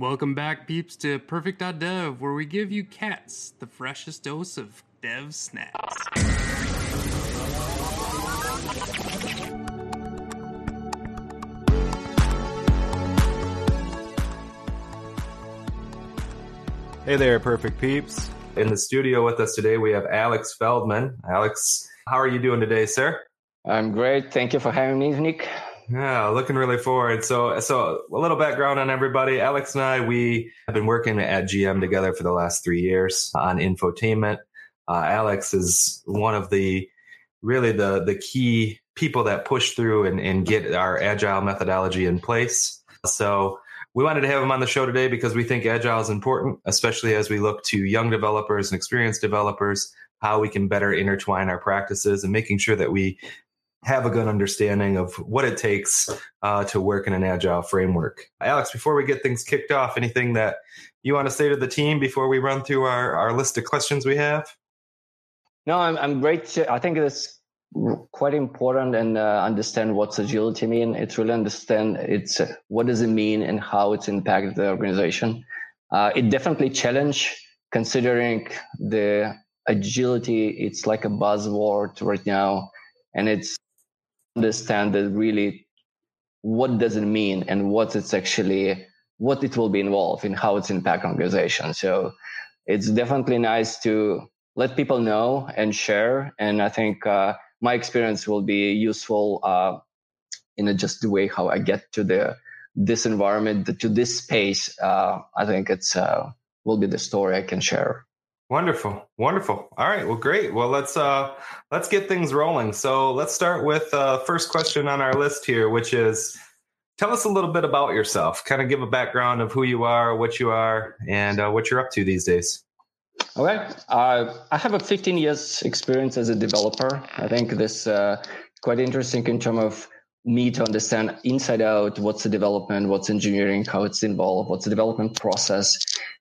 Welcome back, peeps, to Perfect.dev, where we give you cats the freshest dose of dev snacks. Hey there, perfect peeps. In the studio with us today, we have Alex Feldman. Alex, how are you doing today, sir? I'm great. Thank you for having me, Nick. Yeah, looking really forward. So, so a little background on everybody. Alex and I, we have been working at GM together for the last three years on infotainment. Uh, Alex is one of the really the the key people that push through and, and get our agile methodology in place. So we wanted to have him on the show today because we think agile is important, especially as we look to young developers and experienced developers, how we can better intertwine our practices and making sure that we have a good understanding of what it takes uh, to work in an agile framework. Alex, before we get things kicked off, anything that you want to say to the team before we run through our, our list of questions we have? No, I'm, I'm great. I think it's quite important and uh, understand what's agility mean. It's really understand it's uh, what does it mean and how it's impacted the organization. Uh, it definitely challenge considering the agility. It's like a buzzword right now, and it's understand that really what does it mean and what it's actually what it will be involved in how it's impact organization. So it's definitely nice to let people know and share. And I think uh, my experience will be useful uh, in just the way how I get to the this environment to this space. Uh, I think it's uh, will be the story I can share. Wonderful, wonderful. All right, well, great. Well, let's uh, let's get things rolling. So let's start with uh, first question on our list here, which is tell us a little bit about yourself. Kind of give a background of who you are, what you are, and uh, what you're up to these days. Okay, uh, I have a 15 years experience as a developer. I think this uh, quite interesting in terms of me to understand inside out what's the development, what's engineering, how it's involved, what's the development process.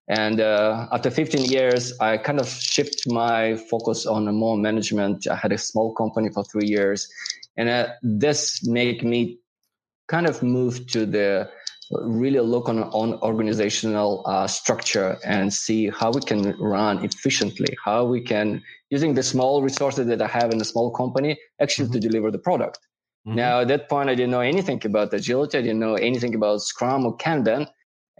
And uh, after 15 years, I kind of shift my focus on more management. I had a small company for three years, and uh, this made me kind of move to the really look on, on organizational uh, structure and see how we can run efficiently, how we can using the small resources that I have in a small company actually mm-hmm. to deliver the product. Mm-hmm. Now, at that point, I didn't know anything about agility. I didn't know anything about Scrum or Kanban.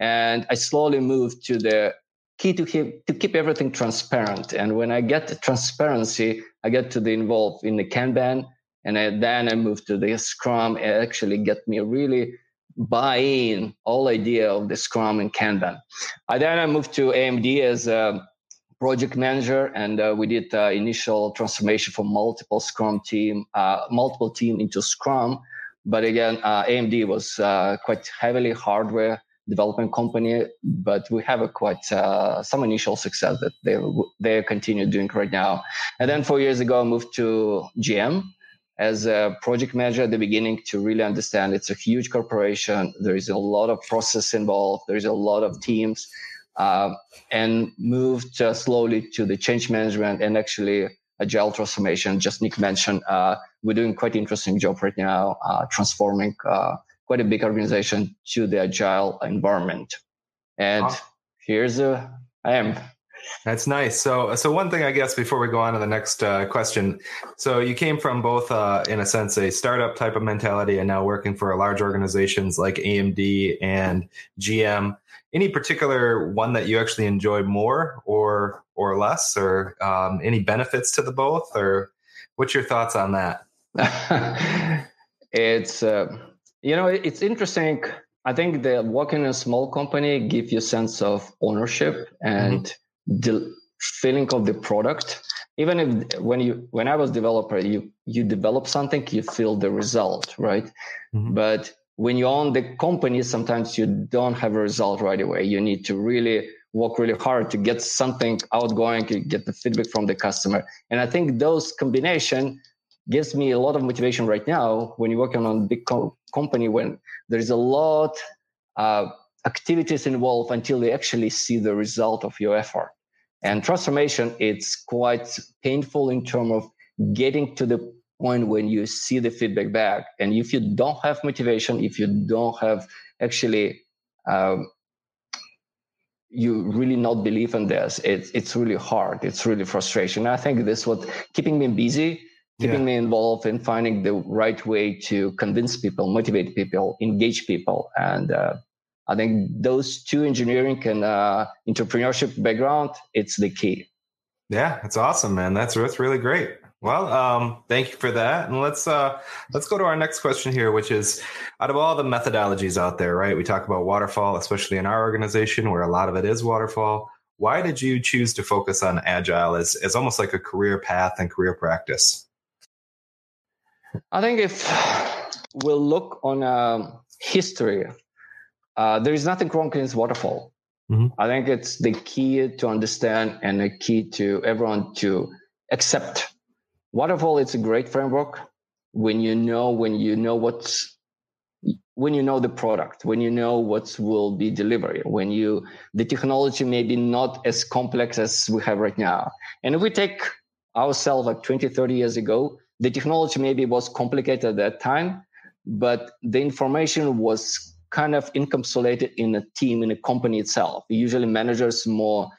And I slowly moved to the key to keep, to keep everything transparent. And when I get transparency, I get to the involved in the Kanban. And I, then I moved to the Scrum. It actually get me really buy in all idea of the Scrum and Kanban. I then I moved to AMD as a project manager, and uh, we did uh, initial transformation from multiple Scrum team, uh, multiple team into Scrum. But again, uh, AMD was uh, quite heavily hardware development company, but we have a quite uh, some initial success that they they continue doing right now. And then four years ago, I moved to GM as a project manager at the beginning to really understand it's a huge corporation. There is a lot of process involved. There is a lot of teams, uh, and moved uh, slowly to the change management and actually agile transformation. Just Nick mentioned, uh, we're doing quite interesting job right now, uh, transforming uh, quite a big organization to the agile environment. And wow. here's a, I am that's nice. So, so one thing I guess before we go on to the next uh, question, so you came from both, uh, in a sense, a startup type of mentality, and now working for large organizations like AMD and GM. Any particular one that you actually enjoy more, or or less, or um, any benefits to the both, or what's your thoughts on that? it's uh, you know it's interesting. I think that working in a small company gives you a sense of ownership and. Mm-hmm the feeling of the product even if when you when i was developer you you develop something you feel the result right mm-hmm. but when you own the company sometimes you don't have a result right away you need to really work really hard to get something outgoing to get the feedback from the customer and i think those combination gives me a lot of motivation right now when you're working on a big co- company when there is a lot uh, activities involved until they actually see the result of your effort and transformation, it's quite painful in terms of getting to the point when you see the feedback back. And if you don't have motivation, if you don't have actually um, you really not believe in this, it's it's really hard. It's really frustration. I think this what keeping me busy, keeping yeah. me involved in finding the right way to convince people, motivate people, engage people, and uh, I think those two engineering and uh, entrepreneurship background, it's the key. Yeah, that's awesome, man. That's that's really great. Well, um, thank you for that, and let's uh, let's go to our next question here, which is, out of all the methodologies out there, right? We talk about waterfall, especially in our organization, where a lot of it is waterfall. Why did you choose to focus on agile as as almost like a career path and career practice? I think if we'll look on uh, history, uh, there is nothing wrong with waterfall. Mm-hmm. I think it's the key to understand and the key to everyone to accept Waterfall it's a great framework when you know when you know what's when you know the product, when you know what will be delivered, when you the technology may be not as complex as we have right now. And if we take ourselves like 20, 30 years ago, the technology maybe was complicated at that time, but the information was kind of encapsulated in a team, in a company itself. Usually managers more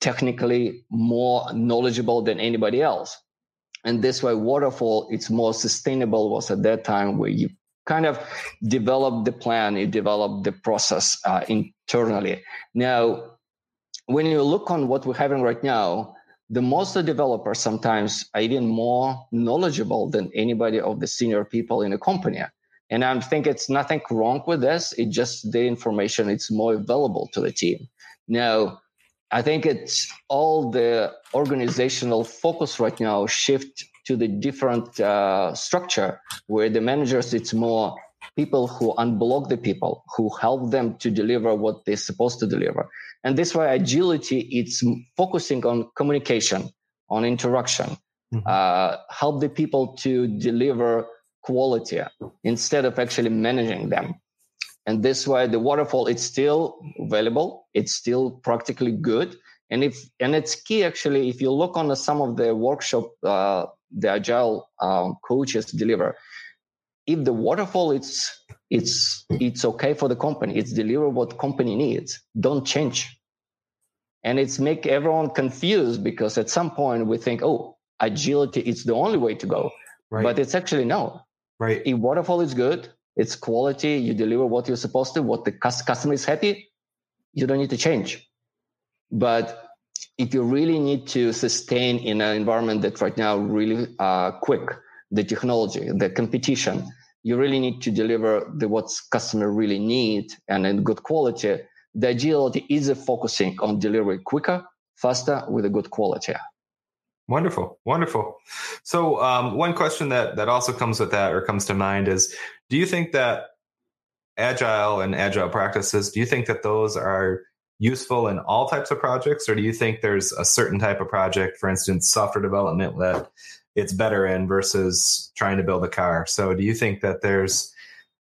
technically more knowledgeable than anybody else and this way waterfall it's more sustainable was at that time where you kind of develop the plan you develop the process uh, internally now when you look on what we're having right now the most developers sometimes are even more knowledgeable than anybody of the senior people in a company. And i think it's nothing wrong with this. It's just the information it's more available to the team. Now I think it's all the organizational focus right now shift to the different uh, structure where the managers it's more people who unblock the people who help them to deliver what they're supposed to deliver. And this way agility it's focusing on communication on interaction mm-hmm. uh, help the people to deliver quality instead of actually managing them. And this way the waterfall it's still available it's still practically good. And if and it's key actually if you look on the, some of the workshop uh, the agile um, coaches deliver if the waterfall it's it's it's okay for the company it's deliver what company needs don't change. And it's make everyone confused because at some point we think oh agility is the only way to go. Right. but it's actually no. Right. If waterfall is good it's quality you deliver what you're supposed to what the customer is happy you don't need to change. But if you really need to sustain in an environment that right now really uh, quick the technology the competition you really need to deliver the what customer really need and in good quality the agility is focusing on delivery quicker faster with a good quality Wonderful, wonderful. So, um, one question that that also comes with that or comes to mind is: Do you think that agile and agile practices? Do you think that those are useful in all types of projects, or do you think there's a certain type of project, for instance, software development, that it's better in versus trying to build a car? So, do you think that there's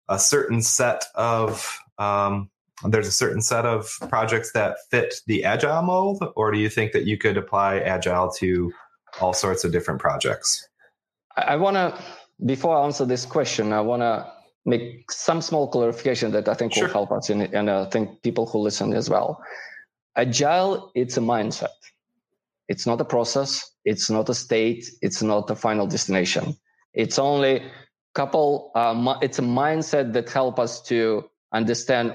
a certain set of um, there's a certain set of projects that fit the agile mold, or do you think that you could apply agile to all sorts of different projects. I want to, before I answer this question, I want to make some small clarification that I think sure. will help us, in, and I think people who listen as well. Agile, it's a mindset. It's not a process. It's not a state. It's not a final destination. It's only couple. Uh, it's a mindset that help us to understand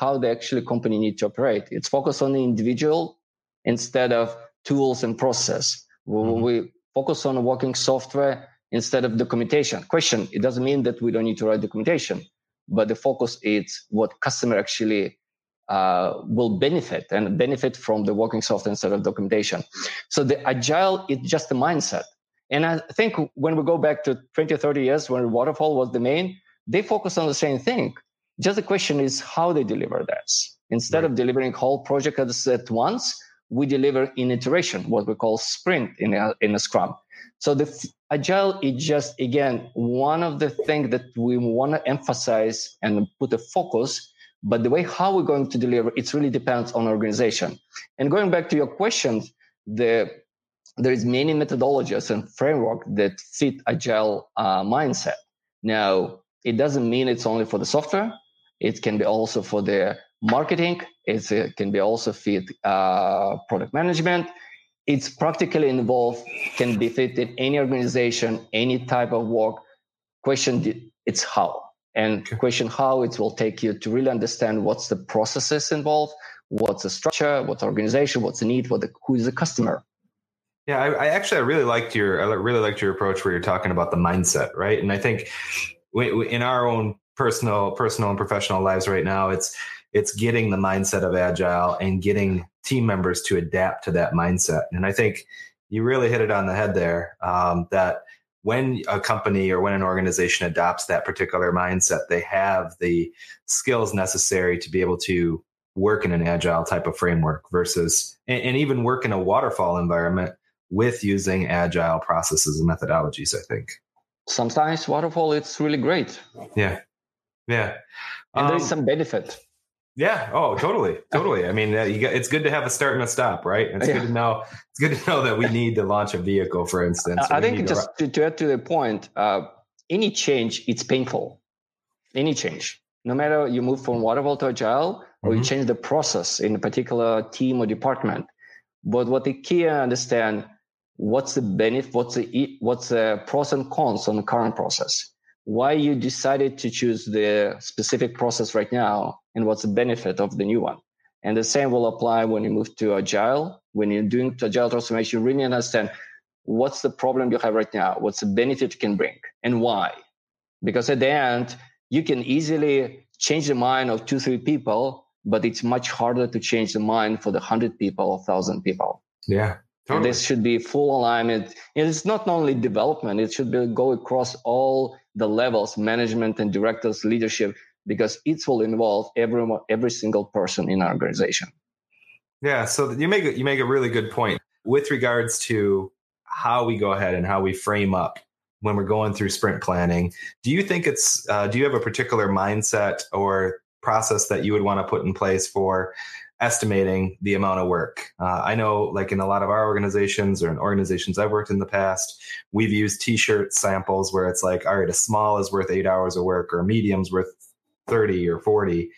how the actually company need to operate. It's focused on the individual instead of tools and process. Mm-hmm. We focus on working software instead of documentation. Question, it doesn't mean that we don't need to write documentation, but the focus is what customer actually uh, will benefit and benefit from the working software instead of documentation. So the agile is just a mindset. And I think when we go back to 20, 30 years when waterfall was the main, they focus on the same thing. Just the question is how they deliver that. Instead right. of delivering whole project at once, we deliver in iteration, what we call sprint in a, in a scrum. So the f- agile is just again one of the things that we want to emphasize and put a focus. But the way how we're going to deliver, it really depends on organization. And going back to your question, the there is many methodologies and framework that fit agile uh, mindset. Now, it doesn't mean it's only for the software. It can be also for the marketing. It's, it can be also fit uh, product management. It's practically involved, can be fit in any organization, any type of work. Question it's how. And the question how it will take you to really understand what's the processes involved, what's the structure, what's the organization, what's the need, what the, who is the customer. Yeah, I, I, actually I really liked your I really liked your approach where you're talking about the mindset, right? And I think we, we, in our own personal personal and professional lives right now, it's it's getting the mindset of agile and getting team members to adapt to that mindset. And I think you really hit it on the head there. Um, that when a company or when an organization adopts that particular mindset, they have the skills necessary to be able to work in an agile type of framework versus and, and even work in a waterfall environment with using agile processes and methodologies, I think. Sometimes waterfall it's really great. Yeah. Yeah. And um, there's some benefit. Yeah. Oh, totally. Totally. I mean, you got, it's good to have a start and a stop, right? It's yeah. good to know. It's good to know that we need to launch a vehicle, for instance. I think just to, to, add to the point, uh, any change, it's painful. Any change, no matter you move from waterfall to agile or mm-hmm. you change the process in a particular team or department. But what the key understand what's the benefit, what's the what's the pros and cons on the current process, why you decided to choose the specific process right now, and what's the benefit of the new one. And the same will apply when you move to agile. When you're doing agile transformation, you really understand what's the problem you have right now, what's the benefit you can bring, and why. Because at the end, you can easily change the mind of two, three people, but it's much harder to change the mind for the hundred people or thousand people. Yeah. Totally. This should be full alignment. It's not only development; it should be go across all the levels, management and directors, leadership, because it will involve everyone, every single person in our organization. Yeah. So you make you make a really good point with regards to how we go ahead and how we frame up when we're going through sprint planning. Do you think it's? Uh, do you have a particular mindset or process that you would want to put in place for estimating the amount of work. Uh, I know, like in a lot of our organizations or in organizations I've worked in the past, we've used T-shirt samples where it's like, all right, a small is worth eight hours of work, or a medium's worth thirty or forty.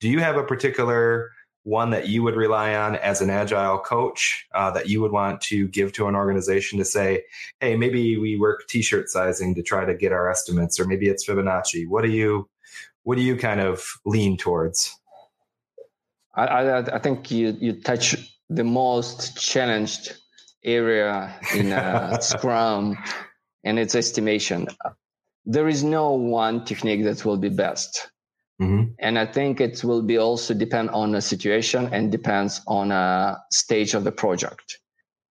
Do you have a particular one that you would rely on as an agile coach uh, that you would want to give to an organization to say, hey, maybe we work T-shirt sizing to try to get our estimates, or maybe it's Fibonacci. What do you, what do you kind of lean towards? I, I, I think you, you touch the most challenged area in uh, Scrum, and it's estimation. There is no one technique that will be best. Mm-hmm. And I think it will be also depend on the situation and depends on a stage of the project.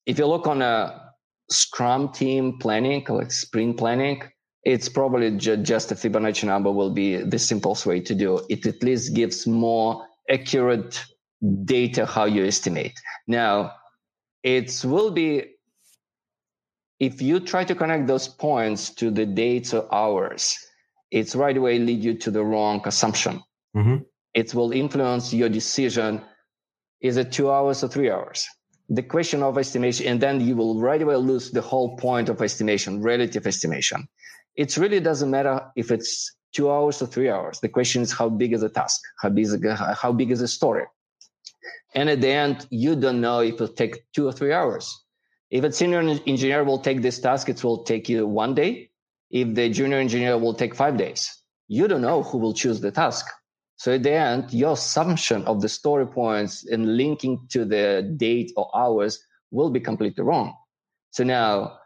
If you look on a Scrum team planning, like sprint planning, it's probably ju- just a Fibonacci number will be the simplest way to do it. At least gives more accurate data how you estimate. Now, it will be if you try to connect those points to the dates or hours, it's right away lead you to the wrong assumption. Mm-hmm. It will influence your decision. Is it two hours or three hours? The question of estimation, and then you will right away lose the whole point of estimation, relative estimation. It really doesn't matter if it's two hours or three hours. The question is how big is the task? How big is the, how big is the story? And at the end, you don't know if it'll take two or three hours. If a senior engineer will take this task, it will take you one day. If the junior engineer will take five days, you don't know who will choose the task. So at the end, your assumption of the story points and linking to the date or hours will be completely wrong. So now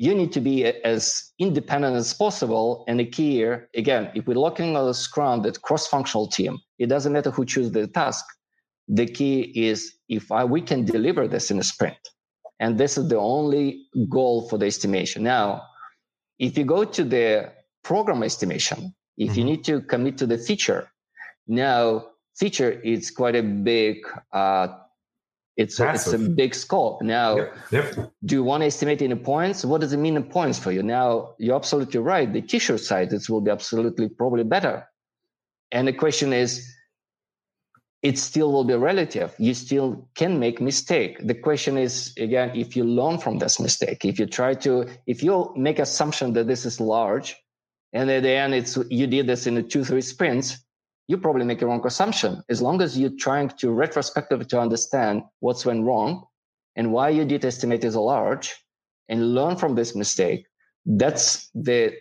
you need to be as independent as possible. And the key here, again, if we're looking at a Scrum, that cross-functional team, it doesn't matter who chooses the task. The key is if I, we can deliver this in a sprint. And this is the only goal for the estimation. Now, if you go to the program estimation, if mm-hmm. you need to commit to the feature, now feature is quite a big uh, it's a, it's a big scope. Now, yep. Yep. do you want to estimate in points? What does it mean in points for you? Now, you're absolutely right. The t-shirt side, it will be absolutely probably better. And the question is, it still will be relative. You still can make mistake. The question is again, if you learn from this mistake, if you try to, if you make assumption that this is large, and at the end it's you did this in two three sprints, you probably make a wrong assumption. As long as you're trying to retrospectively to understand what's went wrong and why you did estimate is large and learn from this mistake, that's the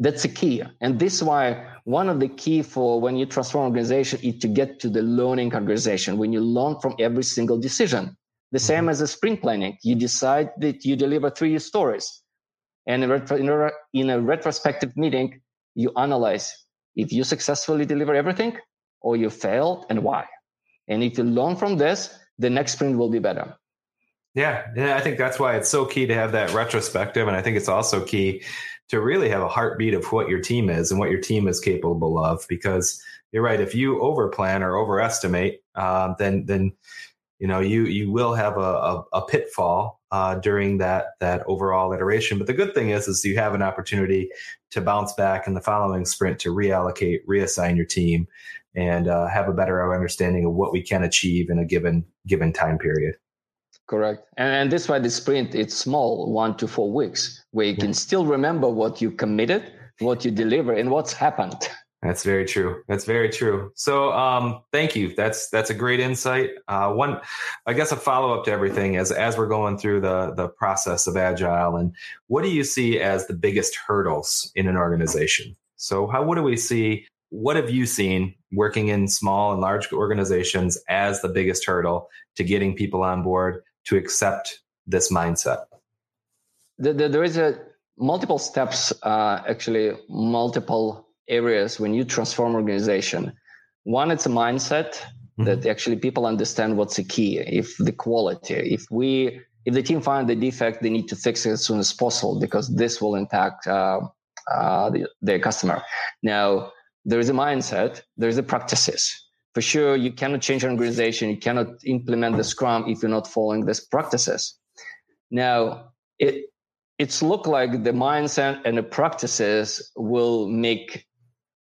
that's the key. And this is why one of the key for when you transform organization is to get to the learning organization, when you learn from every single decision. The mm-hmm. same as a sprint planning. You decide that you deliver three stories. And in a retrospective meeting, you analyze if you successfully deliver everything or you failed and why. And if you learn from this, the next sprint will be better. Yeah, I think that's why it's so key to have that retrospective, and I think it's also key to really have a heartbeat of what your team is and what your team is capable of. Because you're right, if you overplan or overestimate, um, then then you know you you will have a, a, a pitfall uh, during that that overall iteration. But the good thing is is you have an opportunity to bounce back in the following sprint to reallocate, reassign your team, and uh, have a better understanding of what we can achieve in a given given time period. Correct, and, and this why the sprint it's small, one to four weeks, where you can still remember what you committed, what you deliver, and what's happened. That's very true. That's very true. So, um, thank you. That's that's a great insight. Uh, one, I guess, a follow up to everything as as we're going through the the process of agile, and what do you see as the biggest hurdles in an organization? So, how what do we see? What have you seen working in small and large organizations as the biggest hurdle to getting people on board to accept this mindset? The, the, there is a multiple steps, uh, actually, multiple areas when you transform organization. One, it's a mindset mm-hmm. that actually people understand what's the key. If the quality, if we, if the team find the defect, they need to fix it as soon as possible because this will impact uh, uh, the, their customer. Now, there is a mindset, there is a practices. For sure, you cannot change an organization, you cannot implement the Scrum if you're not following these practices. Now, it it's look like the mindset and the practices will make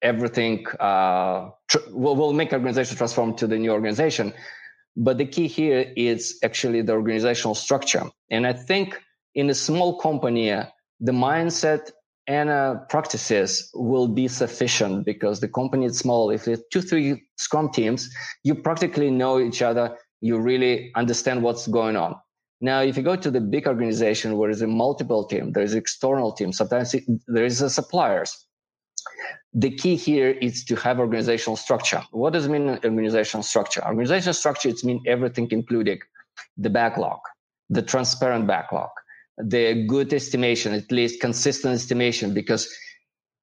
everything uh, tr- will, will make organization transform to the new organization. But the key here is actually the organizational structure. And I think in a small company, the mindset and uh, practices will be sufficient because the company is small. If it's two, three Scrum teams, you practically know each other. You really understand what's going on. Now, if you go to the big organization where there's a multiple team, there's external team, sometimes there is a suppliers the key here is to have organizational structure. What does mean organizational structure? Organizational structure, it means everything including the backlog, the transparent backlog, the good estimation, at least consistent estimation, because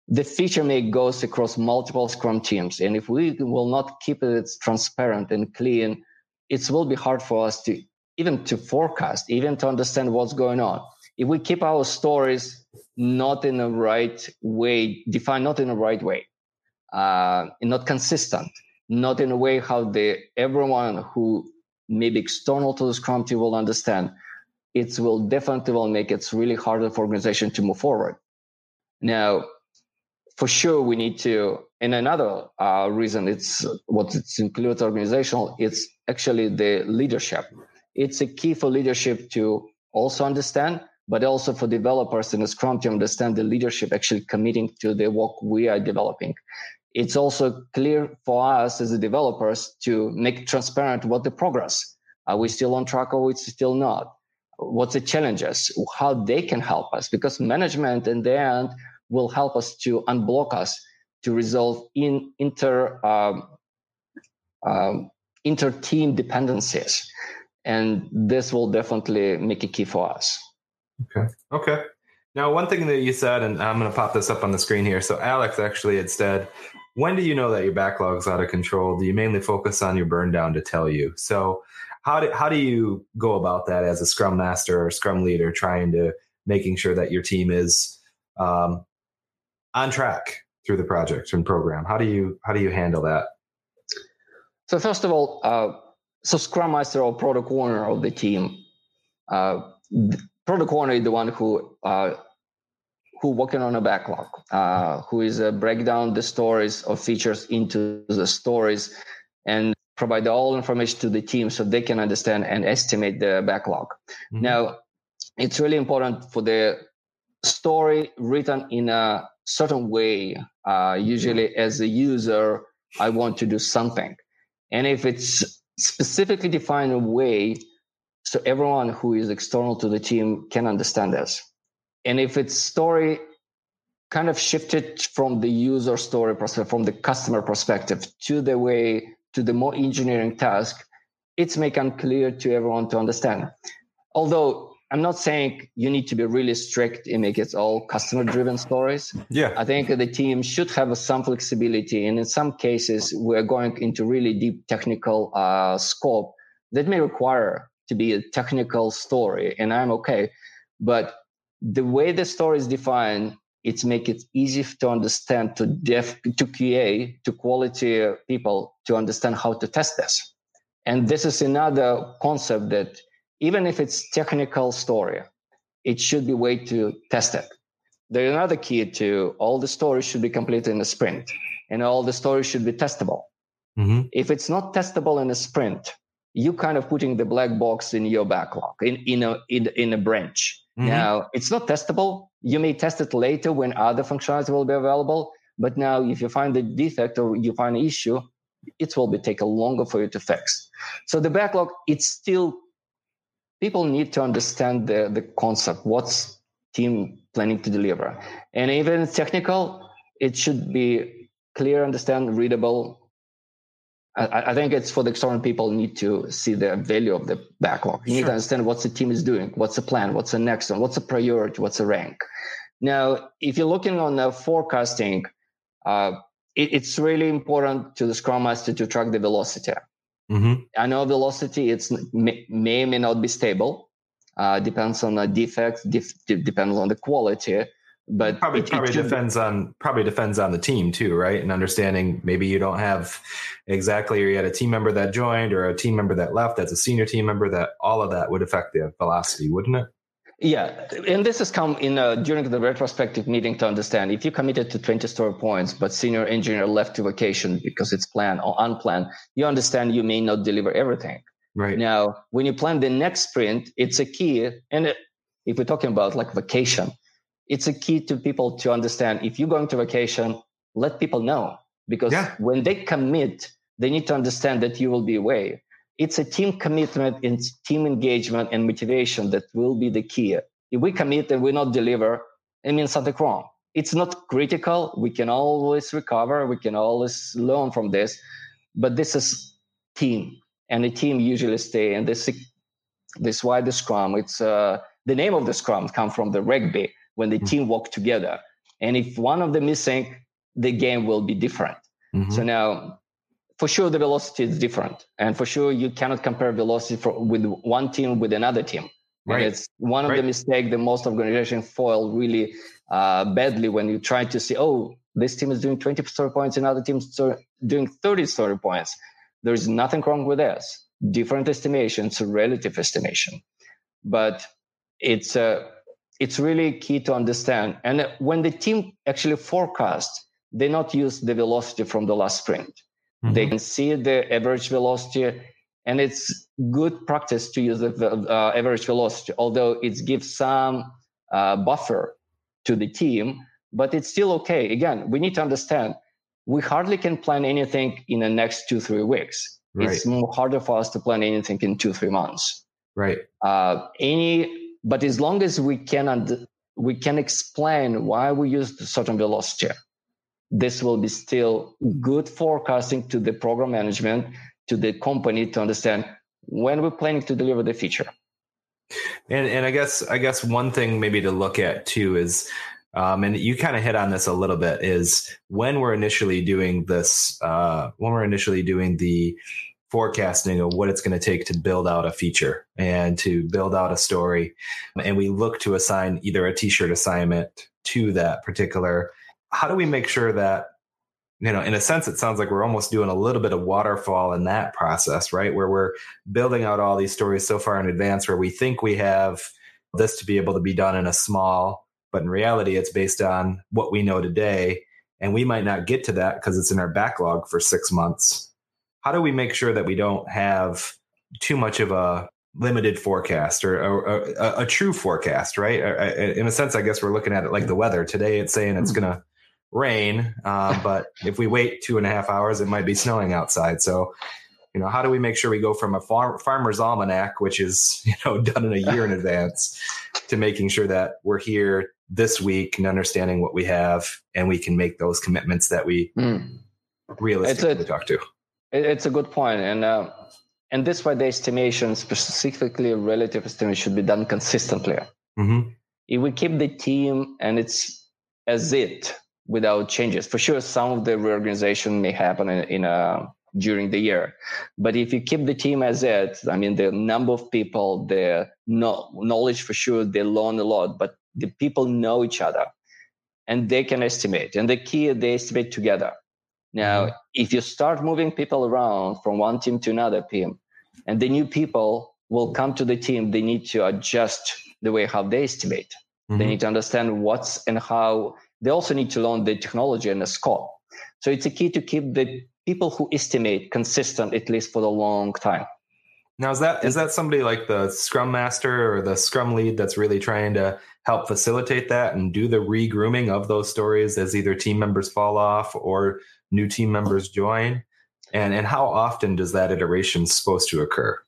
the feature make goes across multiple Scrum teams. And if we will not keep it transparent and clean, it will be hard for us to even to forecast, even to understand what's going on. If we keep our stories not in the right way, defined not in the right way, uh, not consistent, not in a way how the everyone who may be external to the Scrum team will understand. It will definitely will make it really harder for organization to move forward. Now, for sure, we need to. And another uh, reason it's what it includes organizational. It's actually the leadership. It's a key for leadership to also understand but also for developers in Scrum to understand the leadership actually committing to the work we are developing. It's also clear for us as the developers to make transparent what the progress. Are we still on track or we still not? What's the challenges? How they can help us? Because management in the end will help us to unblock us to resolve in inter um, um, inter team dependencies, and this will definitely make a key for us. Okay. Okay. Now, one thing that you said, and I'm going to pop this up on the screen here. So, Alex actually had said, when do you know that your backlog's out of control? Do you mainly focus on your burn down to tell you? So, how do, how do you go about that as a scrum master or scrum leader trying to making sure that your team is um, on track through the project and program? How do you how do you handle that? So first of all, uh, so scrum master or product owner of the team, uh, product owner is the one who uh, who working on a backlog, uh, who is uh, break down the stories of features into the stories and provide all information to the team so they can understand and estimate the backlog. Mm-hmm. Now, it's really important for the story written in a certain way, uh, usually as a user I want to do something. And if it's specifically defined a way so everyone who is external to the team can understand this. And if it's story kind of shifted from the user story perspective, from the customer perspective to the way to the more engineering task, it's make clear to everyone to understand. Although I'm not saying you need to be really strict and make it all customer driven stories. Yeah. I think the team should have some flexibility. And in some cases, we're going into really deep technical uh, scope that may require to be a technical story. And I'm okay. But the way the story is defined, it's make it easy to understand to def to QA to quality people to understand how to test this. And this is another concept that even if it's technical story, it should be way to test it. There's another key to all the stories should be completed in a sprint and all the stories should be testable. Mm-hmm. If it's not testable in a sprint, you kind of putting the black box in your backlog in, in a in, in a branch. Mm-hmm. Now it's not testable. You may test it later when other functionality will be available. But now if you find the defect or you find an issue, it will be take a longer for you to fix. So the backlog, it's still people need to understand the, the concept, what's team planning to deliver. And even technical, it should be clear, understand, readable, I, I, think it's for the external people need to see the value of the backlog. You sure. need to understand what the team is doing, what's the plan, what's the next one, what's the priority, what's the rank. Now, if you're looking on the forecasting, uh, it, it's really important to the Scrum Master to track the velocity. Mm-hmm. I know velocity it's may may, may not be stable. Uh, depends on the defects, def, depends on the quality but probably it, probably it depends on probably depends on the team too right? And understanding maybe you don't have exactly or you had a team member that joined or a team member that left that's a senior team member that all of that would affect the velocity wouldn't it? Yeah. And this has come in uh, during the retrospective meeting to understand if you committed to 20 story points but senior engineer left to vacation because it's planned or unplanned you understand you may not deliver everything. Right. Now when you plan the next sprint it's a key and it, if we're talking about like vacation it's a key to people to understand if you're going to vacation, let people know because yeah. when they commit, they need to understand that you will be away. It's a team commitment, it's team engagement and motivation that will be the key. If we commit and we not deliver, it means something wrong. It's not critical. We can always recover. We can always learn from this, but this is team, and the team usually stay. And this, this why the Scrum. It's uh, the name of the Scrum come from the rugby when the mm-hmm. team work together. And if one of them is missing, the game will be different. Mm-hmm. So now, for sure, the velocity is different, and for sure, you cannot compare velocity for, with one team with another team. Right. And it's one of right. the mistakes that most organizations foil really uh, badly when you try to see, oh, this team is doing 20 story points, another team is doing 30 story points. There's nothing wrong with this. Different estimations, relative estimation, but it's a it's really key to understand. And when the team actually forecast, they not use the velocity from the last sprint. Mm-hmm. They can see the average velocity, and it's good practice to use the uh, average velocity, although it gives some uh, buffer to the team, but it's still okay. Again, we need to understand we hardly can plan anything in the next two, three weeks. Right. It's more harder for us to plan anything in two, three months. Right. Uh, any but as long as we can we can explain why we use certain velocity, this will be still good forecasting to the program management, to the company to understand when we're planning to deliver the feature. And and I guess I guess one thing maybe to look at too is um, and you kind of hit on this a little bit is when we're initially doing this uh, when we're initially doing the forecasting of what it's going to take to build out a feature and to build out a story. And we look to assign either a t-shirt assignment to that particular. How do we make sure that, you know, in a sense, it sounds like we're almost doing a little bit of waterfall in that process, right? Where we're building out all these stories so far in advance where we think we have this to be able to be done in a small, but in reality, it's based on what we know today. And we might not get to that because it's in our backlog for six months how do we make sure that we don't have too much of a limited forecast or, or, or a, a, true forecast, right? In a sense, I guess we're looking at it like the weather. Today, it's saying it's mm-hmm. going to rain, uh, but if we wait two and a half hours, it might be snowing outside. So, you know, how do we make sure we go from a farm, farmer's almanac, which is you know done in a year in advance, to making sure that we're here this week and understanding what we have, and we can make those commitments that we mm. realistically a, talk to. It's a good point, and. Uh, and this why the estimation, specifically relative estimation, should be done consistently. Mm-hmm. If we keep the team and it's as it without changes, for sure, some of the reorganization may happen in, in a during the year. But if you keep the team as it, I mean, the number of people, the no, knowledge for sure, they learn a lot, but the people know each other and they can estimate. And the key, they estimate together. Now, mm-hmm. if you start moving people around from one team to another team, and the new people will come to the team, they need to adjust the way how they estimate. Mm-hmm. They need to understand what's and how. They also need to learn the technology and the scope. So it's a key to keep the people who estimate consistent at least for a long time. Now is that is that somebody like the Scrum Master or the Scrum Lead that's really trying to help facilitate that and do the regrooming of those stories as either team members fall off or new team members join? And and how often does that iteration supposed to occur?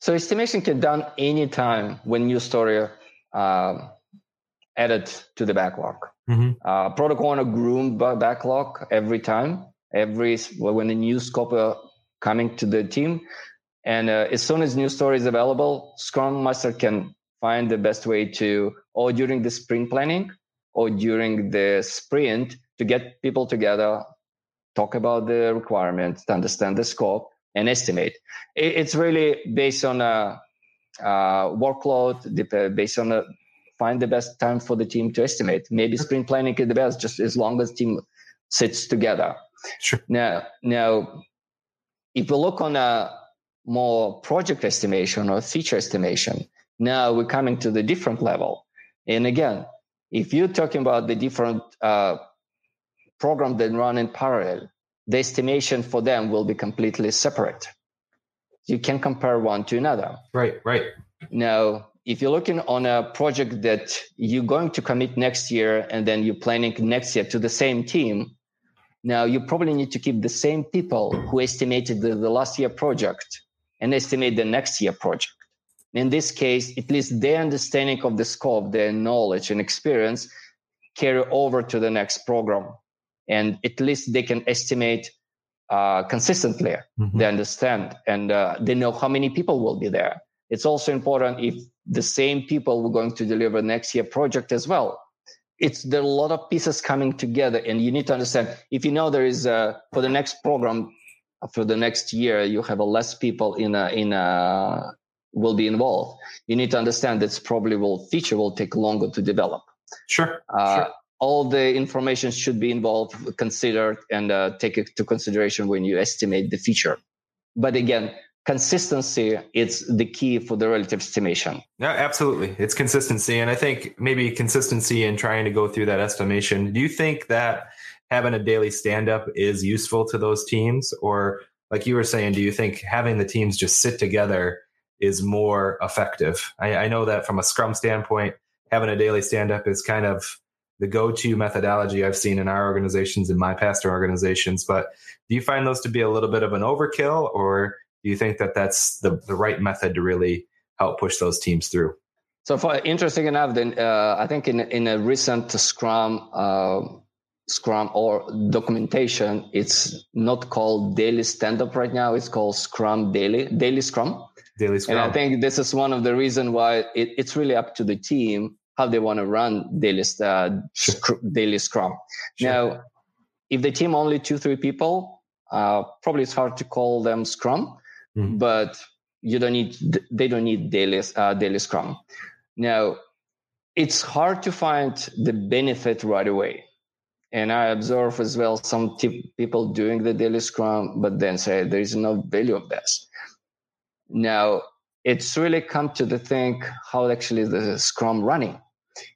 So estimation can done anytime when new story uh, added to the backlog. Mm-hmm. Uh, product owner groom backlog every time, every when a new scope uh, coming to the team, and uh, as soon as new story is available, Scrum Master can find the best way to, or during the sprint planning, or during the sprint, to get people together talk about the requirements, to understand the scope, and estimate. It's really based on a, a workload, based on a, find the best time for the team to estimate. Maybe sprint planning is the best, just as long as team sits together. Sure. Now, now, if we look on a more project estimation or feature estimation, now we're coming to the different level. And again, if you're talking about the different uh, program that run in parallel, the estimation for them will be completely separate. You can compare one to another. Right, right. Now, if you're looking on a project that you're going to commit next year and then you're planning next year to the same team, now you probably need to keep the same people who estimated the, the last year project and estimate the next year project. In this case, at least their understanding of the scope, their knowledge and experience carry over to the next program and at least they can estimate uh, consistently. Mm-hmm. They understand and uh, they know how many people will be there. It's also important if the same people were going to deliver next year project as well. It's there are a lot of pieces coming together, and you need to understand if you know there is a, for the next program for the next year you have a less people in a in a will be involved. You need to understand that's probably will feature will take longer to develop. Sure. Uh, sure all the information should be involved, considered, and uh, take it to consideration when you estimate the feature. But again, consistency is the key for the relative estimation. Yeah, absolutely. It's consistency. And I think maybe consistency in trying to go through that estimation. Do you think that having a daily stand up is useful to those teams? Or, like you were saying, do you think having the teams just sit together is more effective? I, I know that from a Scrum standpoint, having a daily stand up is kind of the go-to methodology I've seen in our organizations in my pastor organizations. But do you find those to be a little bit of an overkill, or do you think that that's the the right method to really help push those teams through? So, for interesting enough, then uh, I think in in a recent Scrum. Uh, Scrum or documentation, it's not called daily stand up right now. It's called Scrum Daily, Daily Scrum. Daily Scrum. And I think this is one of the reasons why it, it's really up to the team how they want to run daily uh, sure. daily Scrum. Sure. Now, if the team only two three people, uh, probably it's hard to call them Scrum, mm-hmm. but you don't need they don't need daily uh, daily Scrum. Now, it's hard to find the benefit right away. And I observe as well some t- people doing the daily scrum, but then say there is no value of this. Now, it's really come to the think how actually the scrum running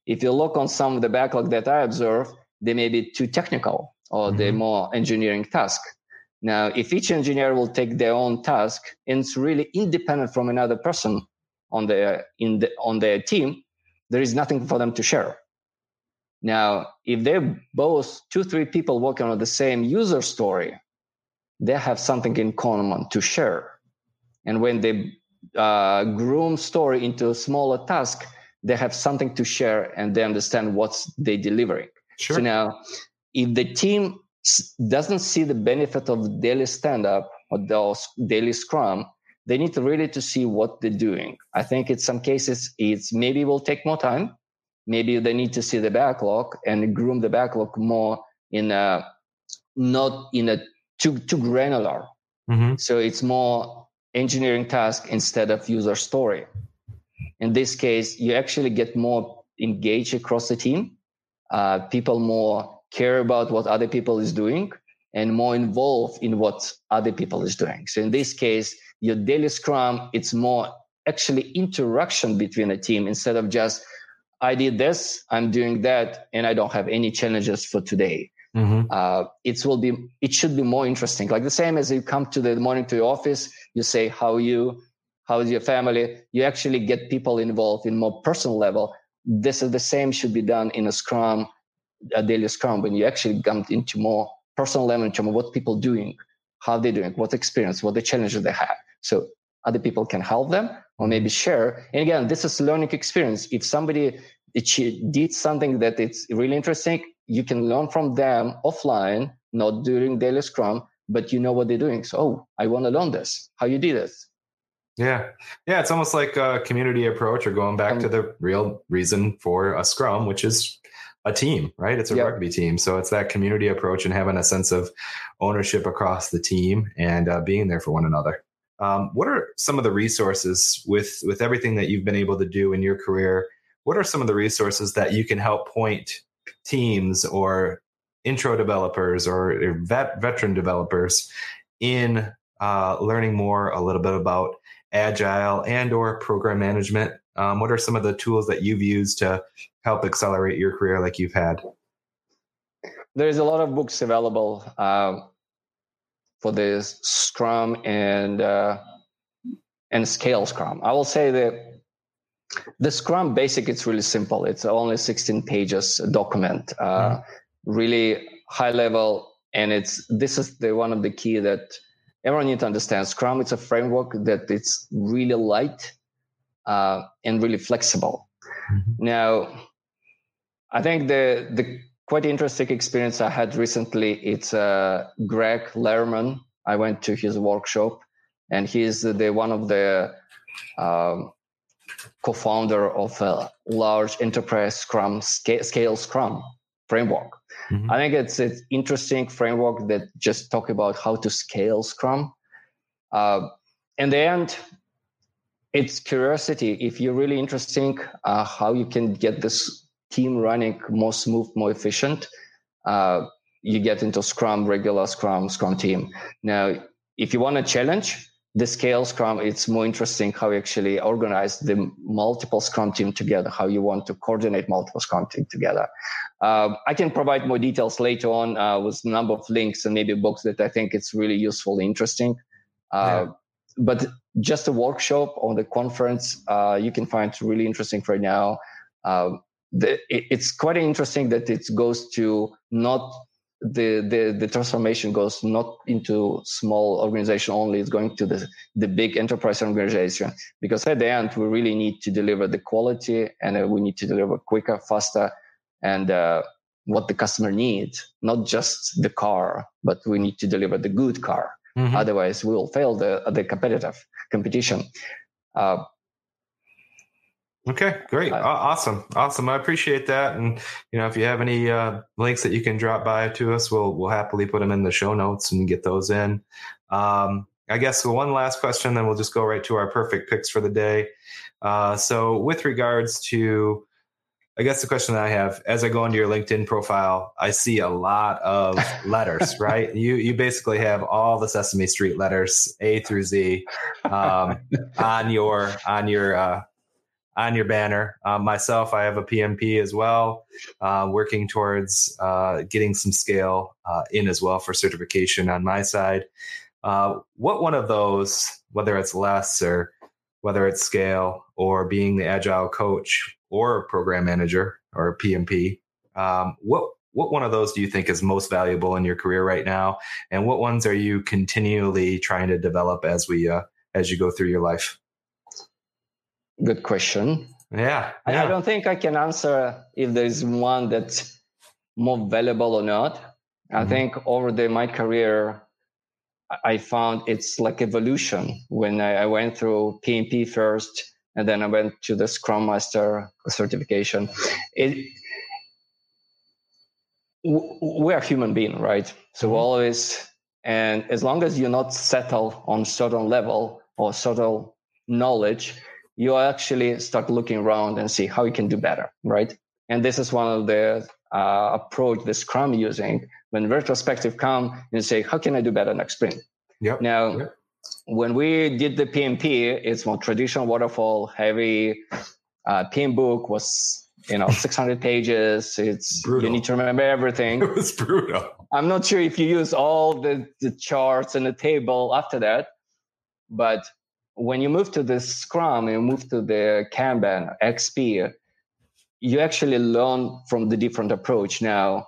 if you look on some of the backlog that I observe, they may be too technical or mm-hmm. they're more engineering task. Now, if each engineer will take their own task and it's really independent from another person on their in the on their team, there is nothing for them to share. Now, if they're both two, three people working on the same user story, they have something in common to share. And when they uh, groom story into a smaller task, they have something to share and they understand what's they're delivering. Sure. So now, if the team doesn't see the benefit of daily stand up or those daily scrum, they need to really to see what they're doing. I think in some cases it's maybe will take more time. Maybe they need to see the backlog and groom the backlog more in a not in a too too granular. Mm-hmm. So it's more engineering task instead of user story. In this case, you actually get more engaged across the team. Uh, people more care about what other people is doing and more involved in what other people is doing. So in this case, your daily scrum, it's more actually interaction between a team instead of just, I did this, I'm doing that, and I don't have any challenges for today. Mm-hmm. Uh, it will be, it should be more interesting. Like the same as you come to the morning to your office, you say, how are you? How's your family? You actually get people involved in more personal level. This is the same should be done in a scrum, a daily scrum, when you actually come into more personal level of what people doing, how they're doing, what experience, what the challenges they have. So other people can help them or maybe share. And again, this is learning experience. If somebody did something that it's really interesting, you can learn from them offline, not during daily scrum, but you know what they're doing. So, oh, I want to learn this. How you did this? Yeah. Yeah. It's almost like a community approach or going back um, to the real reason for a scrum, which is a team, right? It's a yep. rugby team. So it's that community approach and having a sense of ownership across the team and uh, being there for one another. Um, what are some of the resources with with everything that you've been able to do in your career? What are some of the resources that you can help point teams or intro developers or vet, veteran developers in uh, learning more a little bit about agile and or program management. Um, what are some of the tools that you've used to help accelerate your career like you've had? There's a lot of books available uh, for this scrum and uh, and scale scrum. I will say that the scrum basic it's really simple. It's only 16 pages document uh, mm really high level and it's this is the one of the key that everyone needs to understand scrum it's a framework that it's really light uh, and really flexible. Mm-hmm. now i think the the quite interesting experience i had recently it's uh, greg Larman. I went to his workshop and he's the one of the um, co-founder of a large enterprise scrum scale scrum framework. Mm-hmm. i think it's an interesting framework that just talk about how to scale scrum. Uh, in the end it's curiosity. If you're really interesting uh, how you can get this team running more smooth more efficient uh, you get into scrum regular scrum scrum team. Now if you want a challenge the scale scrum it's more interesting how you actually organize the multiple scrum team together how you want to coordinate multiple scrum team together. Uh, i can provide more details later on uh, with a number of links and maybe books that i think it's really useful interesting. Uh, yeah. but just a workshop or the conference uh, you can find really interesting right now. Uh, the, it, it's quite interesting that it goes to not the, the the transformation goes not into small organization only it's going to the the big enterprise organization. Because at the end we really need to deliver the quality and uh, we need to deliver quicker faster and uh, what the customer needs not just the car but we need to deliver the good car. Mm-hmm. otherwise we will fail the the competitive competition. Uh, Okay, great. Uh, awesome. Awesome. I appreciate that. And you know, if you have any uh, links that you can drop by to us, we'll we'll happily put them in the show notes and get those in. Um, I guess one last question, then we'll just go right to our perfect picks for the day. Uh, so, with regards to, I guess the question that I have as I go into your LinkedIn profile, I see a lot of letters, right? You you basically have all the Sesame Street letters, A through Z, um, on your on your uh, on your banner. Um, myself, I have a PMP as well, uh, working towards uh, getting some scale uh, in as well for certification on my side. Uh, what one of those, whether it's LeSS or whether it's scale or being the agile coach or a program manager or a PMP, Um, what what one of those do you think is most valuable in your career right now, and what ones are you continually trying to develop as we uh, as you go through your life? Good question. Yeah, yeah. I, don't think I can answer if there's one that's more valuable or not. Mm-hmm. I think over the my career, I found it's like evolution. When I, I went through PMP first, and then I went to the Scrum Master certification. It we're human being, right? So mm-hmm. always, and as long as you're not settled on certain level or certain knowledge, you actually start looking around and see how you can do better, right? And this is one of the uh, approach the Scrum using when retrospective come and say, how can I do better next sprint? Yep. Now, yep. when we did the PMP, it's more traditional waterfall, heavy. Uh, PMBOK was you know 600 pages. It's brutal. you need to remember everything. It was brutal. I'm not sure if you use all the, the charts and the table after that, but when you move to the Scrum, you move to the Kanban, XP, you actually learn from the different approach. Now,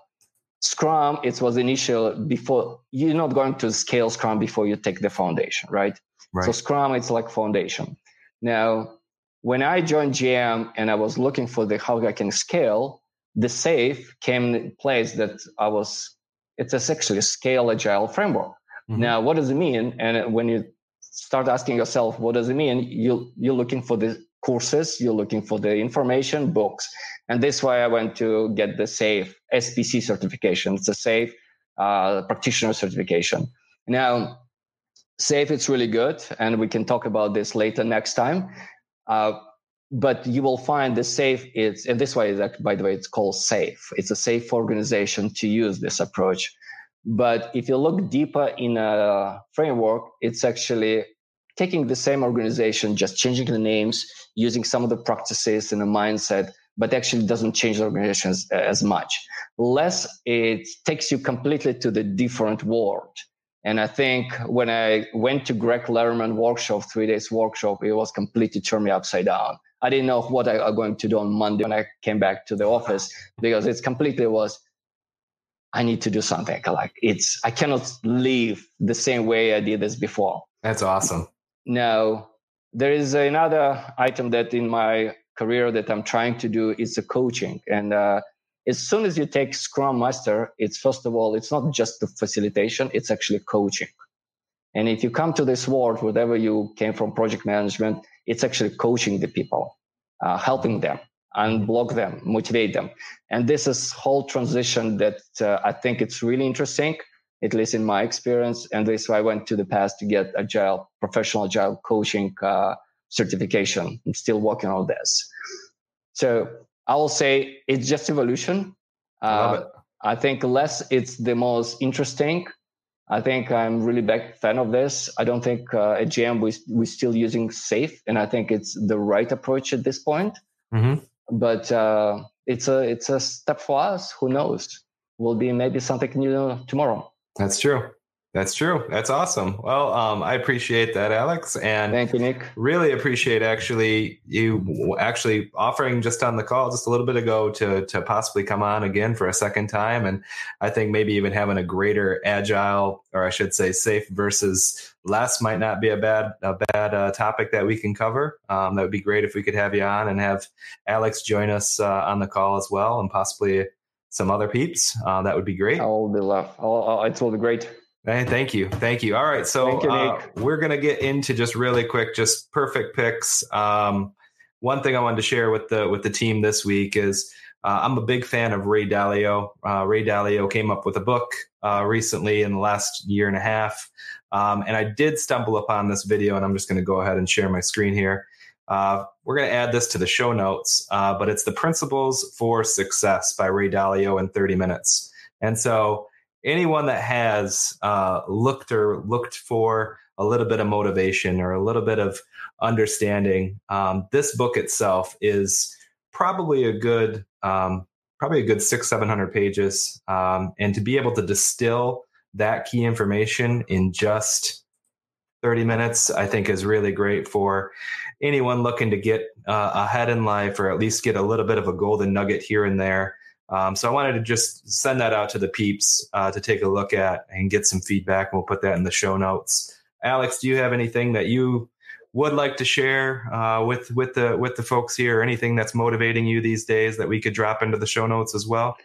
Scrum, it was initial before you're not going to scale Scrum before you take the foundation, right? right? So Scrum, it's like foundation. Now, when I joined GM and I was looking for the how I can scale, the SAFe came in place that I was. It's essentially a scale agile framework. Mm-hmm. Now, what does it mean? And when you start asking yourself, what does it mean? You you're looking for the courses, you're looking for the information, books. And this way I went to get the SAFe SPC certification. It's a SAFe uh, practitioner certification. Now, SAFe, it's really good. And we can talk about this later next time. Uh, but you will find the SAFe it's and this way, by the way, it's called SAFe. It's a safe organization to use this approach. But if you look deeper in a framework, it's actually taking the same organization, just changing the names, using some of the practices and the mindset, but actually doesn't change the organizations as much. LeSS, it takes you completely to the different world. And I think when I went to Greg Larman workshop, three days workshop, it was completely turned me upside down. I didn't know what I was going to do on Monday when I came back to the office because it's completely was, I need to do something. Like it's, I cannot live the same way I did this before. That's awesome. Now, there is another item that in my career that I'm trying to do is a coaching. And uh, as soon as you take Scrum Master, it's first of all, it's not just the facilitation, it's actually coaching. And if you come to this world, whatever you came from project management, it's actually coaching the people, uh, helping them, unblock them, motivate them. And this is whole transition that uh, I think it's really interesting at least in my experience. And this is why I went to the past to get agile, professional agile coaching uh, certification. I'm still working on this. So I will say it's just evolution. Uh, I think LeSS it's the most interesting. I think I'm really big fan of this. I don't think uh, at GM we we're still using SAFe, and I think it's the right approach at this point. Mm-hmm. But uh, it's a it's a step for us. Who knows? Will be maybe something new tomorrow. That's true. That's true. That's awesome. Well, um, I appreciate that, Alex, and thank you, Nick. Really appreciate actually you actually offering just on the call just a little bit ago to to possibly come on again for a second time, and I think maybe even having a greater agile, or I should say, SAFe versus LeSS might not be a bad a bad uh, topic that we can cover. Um, that would be great if we could have you on and have Alex join us uh, on the call as well, and possibly some other peeps. Uh, that would be great. I will be love. it will be great. Hey, thank you. Thank you. All right. So you, uh, we're going to get into just really quick, just perfect picks. Um, one thing I wanted to share with the with the team this week is uh, I'm a big fan of Ray Dalio. Uh, Ray Dalio came up with a book uh, recently in the last year and a half, um, and I did stumble upon this video, and I'm just going to go ahead and share my screen here. Uh, we're going to add this to the show notes, uh, but it's the Principles for Success by Ray Dalio in 30 minutes. And so anyone that has uh, looked or looked for a little bit of motivation or a little bit of understanding, um, this book itself is probably a good, um, probably a good six, seven hundred pages, um, and to be able to distill that key information in just 30 minutes, I think is really great for anyone looking to get uh, ahead in life or at least get a little bit of a golden nugget here and there Um, so I wanted to just send that out to the peeps uh, to take a look at and get some feedback. We'll put that in the show notes. Alex, do you have anything that you would like to share uh, with with the with the folks here, or anything that's motivating you these days that we could drop into the show notes as well?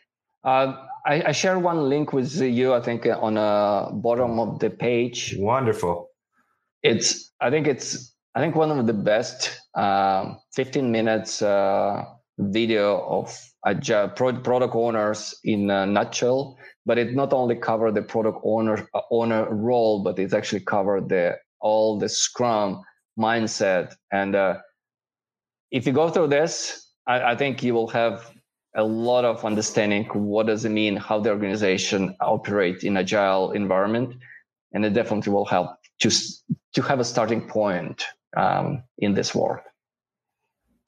Uh, I, I, share one link with you. I think on the bottom of the page. Wonderful. It's. I think it's. I think one of the best uh, 15 minutes uh, video of product owners in a nutshell. But it not only cover the product owner uh, owner role, but it's actually covered the all the Scrum mindset. And uh, if you go through this, I, I, think you will have a lot of understanding what does it mean, how the organization operate in agile environment, and it definitely will help just to have a starting point um, in this world.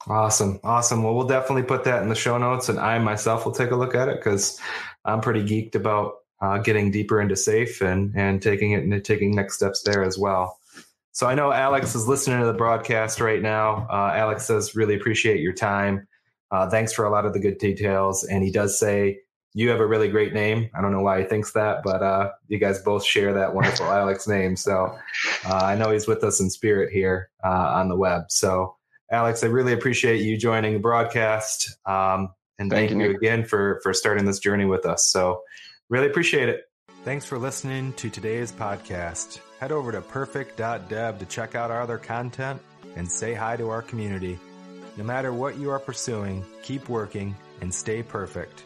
Awesome. Awesome. Well, we'll definitely put that in the show notes and I myself will take a look at it because I'm pretty geeked about uh, getting deeper into SAFe and, and taking it and taking next steps there as well. So I know Alex is listening to the broadcast right now. Uh, Alex says, really appreciate your time. Uh, thanks for a lot of the good details. And he does say, you have a really great name. I don't know why he thinks that, but uh, you guys both share that wonderful Alex name. So uh, I know he's with us in spirit here uh, on the web. So Alex, I really appreciate you joining the broadcast. Um, and thank, thank you, you again for, for starting this journey with us. So really appreciate it. Thanks for listening to today's podcast. Head over to perfect.dev to check out our other content and say hi to our community. No matter what you are pursuing, keep working and stay perfect.